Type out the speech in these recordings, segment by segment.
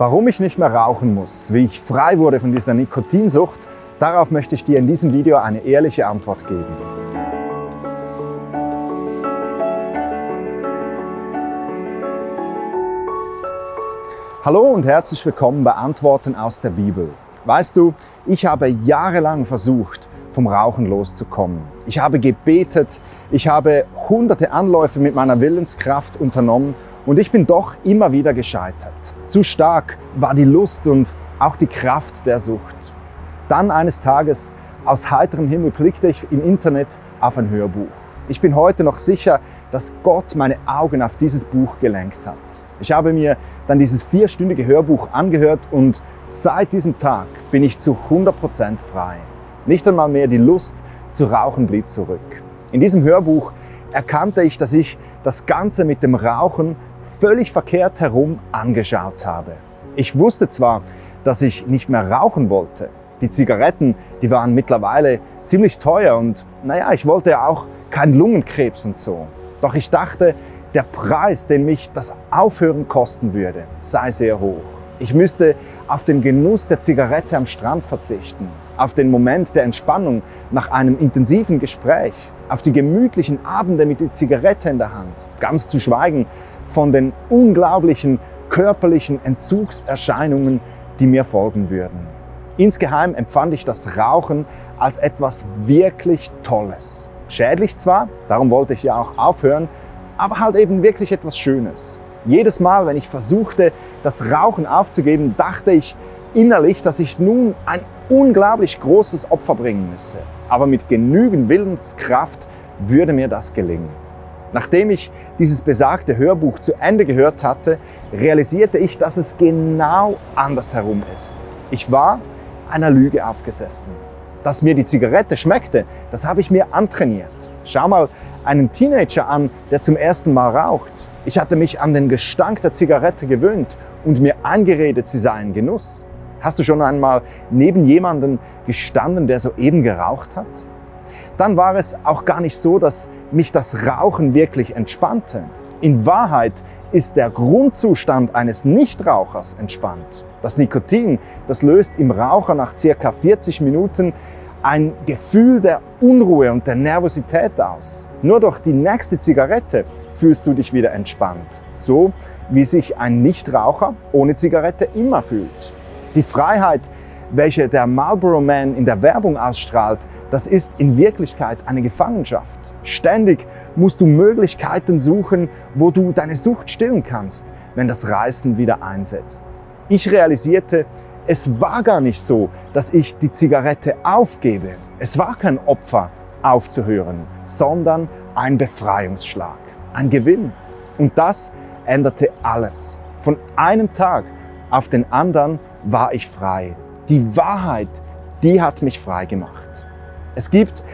Warum ich nicht mehr rauchen muss, wie ich frei wurde von dieser Nikotinsucht, darauf möchte ich dir in diesem Video eine ehrliche Antwort geben. Hallo und herzlich willkommen bei Antworten aus der Bibel. Weißt du, ich habe jahrelang versucht, vom Rauchen loszukommen. Ich habe gebetet, ich habe hunderte Anläufe mit meiner Willenskraft unternommen und ich bin doch immer wieder gescheitert. Zu stark war die Lust und auch die Kraft der Sucht. Dann eines Tages aus heiterem Himmel klickte ich im Internet auf ein Hörbuch. Ich bin heute noch sicher, dass Gott meine Augen auf dieses Buch gelenkt hat. Ich habe mir dann dieses vierstündige Hörbuch angehört und seit diesem Tag bin ich zu 100% frei. Nicht einmal mehr die Lust zu rauchen blieb zurück. In diesem Hörbuch erkannte ich, dass ich das Ganze mit dem Rauchen völlig verkehrt herum angeschaut habe. Ich wusste zwar, dass ich nicht mehr rauchen wollte. Die Zigaretten, die waren mittlerweile ziemlich teuer und naja, ich wollte ja auch keinen Lungenkrebs und so. Doch ich dachte, der Preis, den mich das Aufhören kosten würde, sei sehr hoch. Ich müsste auf den Genuss der Zigarette am Strand verzichten, auf den Moment der Entspannung nach einem intensiven Gespräch, auf die gemütlichen Abende mit der Zigarette in der Hand, ganz zu schweigen von den unglaublichen körperlichen Entzugserscheinungen, die mir folgen würden. Insgeheim empfand ich das Rauchen als etwas wirklich Tolles. Schädlich zwar, darum wollte ich ja auch aufhören, aber halt eben wirklich etwas Schönes. Jedes Mal, wenn ich versuchte, das Rauchen aufzugeben, dachte ich innerlich, dass ich nun ein unglaublich großes Opfer bringen müsse. Aber mit genügend Willenskraft würde mir das gelingen. Nachdem ich dieses besagte Hörbuch zu Ende gehört hatte, realisierte ich, dass es genau andersherum ist. Ich war einer Lüge aufgesessen. Dass mir die Zigarette schmeckte, das habe ich mir antrainiert. Schau mal einen Teenager an, der zum ersten Mal raucht. Ich hatte mich an den Gestank der Zigarette gewöhnt und mir angeredet, sie sei ein Genuss. Hast du schon einmal neben jemanden gestanden, der soeben geraucht hat? Dann war es auch gar nicht so, dass mich das Rauchen wirklich entspannte. In Wahrheit ist der Grundzustand eines Nichtrauchers entspannt. Das Nikotin, das löst im Raucher nach circa 40 Minuten ein Gefühl der Unruhe und der Nervosität aus. Nur durch die nächste Zigarette fühlst du dich wieder entspannt. So wie sich ein Nichtraucher ohne Zigarette immer fühlt. Die Freiheit, welche der Marlboro Man in der Werbung ausstrahlt, das ist in Wirklichkeit eine Gefangenschaft. Ständig musst du Möglichkeiten suchen, wo du deine Sucht stillen kannst, wenn das Reißen wieder einsetzt. Ich realisierte, es war gar nicht so, dass ich die Zigarette aufgebe. Es war kein Opfer aufzuhören, sondern ein Befreiungsschlag, ein Gewinn. Und das änderte alles. Von einem Tag auf den anderen war ich frei. Die Wahrheit, die hat mich frei gemacht. Es gibt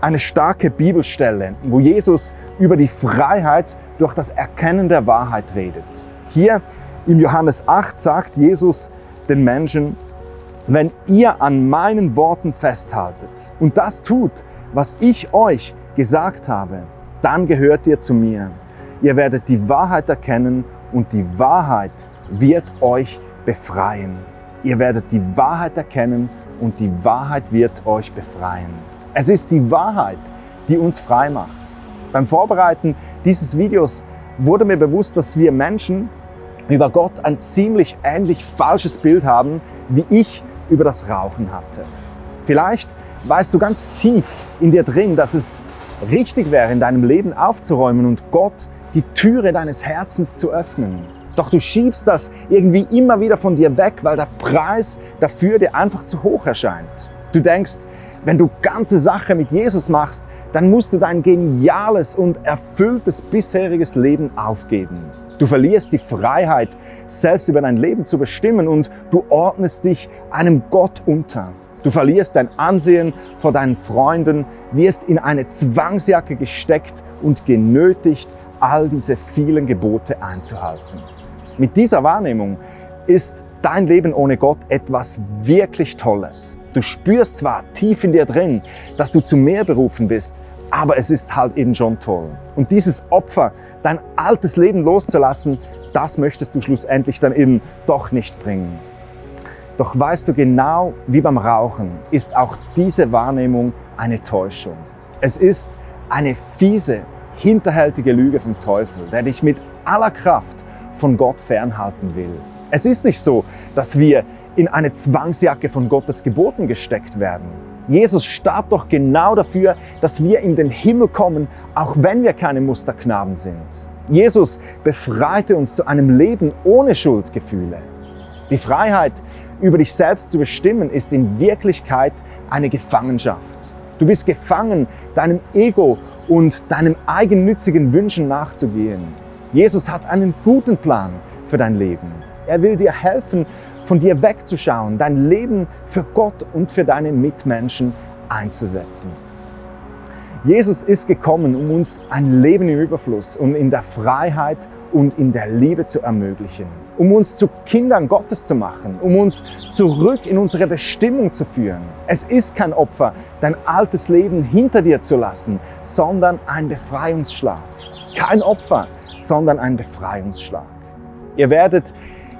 eine starke Bibelstelle, wo Jesus über die Freiheit durch das Erkennen der Wahrheit redet. Hier im Johannes 8 sagt Jesus den Menschen, wenn ihr an meinen Worten festhaltet und das tut, was ich euch gesagt habe, dann gehört ihr zu mir. Ihr werdet die Wahrheit erkennen und die Wahrheit wird euch befreien. Ihr werdet die Wahrheit erkennen und die Wahrheit wird euch befreien. Es ist die Wahrheit, die uns frei macht. Beim Vorbereiten dieses Videos wurde mir bewusst, dass wir Menschen über Gott ein ziemlich ähnlich falsches Bild haben, wie ich über das Rauchen hatte. Vielleicht weißt du ganz tief in dir drin, dass es richtig wäre, in deinem Leben aufzuräumen und Gott die Türe deines Herzens zu öffnen. Doch du schiebst das irgendwie immer wieder von dir weg, weil der Preis dafür dir einfach zu hoch erscheint. Du denkst, wenn du ganze Sache mit Jesus machst, dann musst du dein geniales und erfülltes bisheriges Leben aufgeben. Du verlierst die Freiheit, selbst über dein Leben zu bestimmen und du ordnest dich einem Gott unter. Du verlierst dein Ansehen vor deinen Freunden, wirst in eine Zwangsjacke gesteckt und genötigt, all diese vielen Gebote einzuhalten. Mit dieser Wahrnehmung ist dein Leben ohne Gott etwas wirklich Tolles. Du spürst zwar tief in dir drin, dass du zu mehr berufen bist, aber es ist halt eben schon toll. Und dieses Opfer, dein altes Leben loszulassen, das möchtest du schlussendlich dann eben doch nicht bringen. Doch weißt du genau, wie beim Rauchen ist auch diese Wahrnehmung eine Täuschung. Es ist eine fiese, hinterhältige Lüge vom Teufel, der dich mit aller Kraft von Gott fernhalten will. Es ist nicht so, dass wir in eine Zwangsjacke von Gottes Geboten gesteckt werden. Jesus starb doch genau dafür, dass wir in den Himmel kommen, auch wenn wir keine Musterknaben sind. Jesus befreite uns zu einem Leben ohne Schuldgefühle. Die Freiheit, über dich selbst zu bestimmen, ist in Wirklichkeit eine Gefangenschaft. Du bist gefangen, deinem Ego und deinem eigennützigen Wünschen nachzugehen. Jesus hat einen guten Plan für dein Leben. Er will dir helfen, von dir wegzuschauen, dein Leben für Gott und für deine Mitmenschen einzusetzen. Jesus ist gekommen, um uns ein Leben im Überfluss und in der Freiheit und in der Liebe zu ermöglichen, um uns zu Kindern Gottes zu machen, um uns zurück in unsere Bestimmung zu führen. Es ist kein Opfer, dein altes Leben hinter dir zu lassen, sondern ein Befreiungsschlag. Kein Opfer, sondern ein Befreiungsschlag. Ihr werdet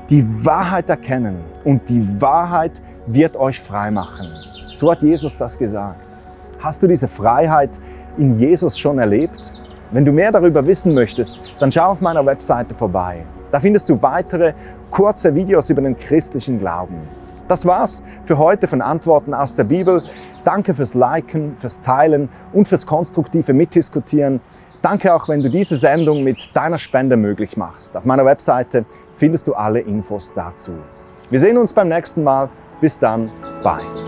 die Wahrheit erkennen und die Wahrheit wird euch frei machen. So hat Jesus das gesagt. Hast du diese Freiheit in Jesus schon erlebt? Wenn du mehr darüber wissen möchtest, dann schau auf meiner Webseite vorbei. Da findest du weitere kurze Videos über den christlichen Glauben. Das war's für heute von Antworten aus der Bibel. Danke fürs Liken, fürs Teilen und fürs konstruktive Mitdiskutieren. Danke auch, wenn du diese Sendung mit deiner Spende möglich machst. Auf meiner Webseite findest du alle Infos dazu. Wir sehen uns beim nächsten Mal. Bis dann. Bye.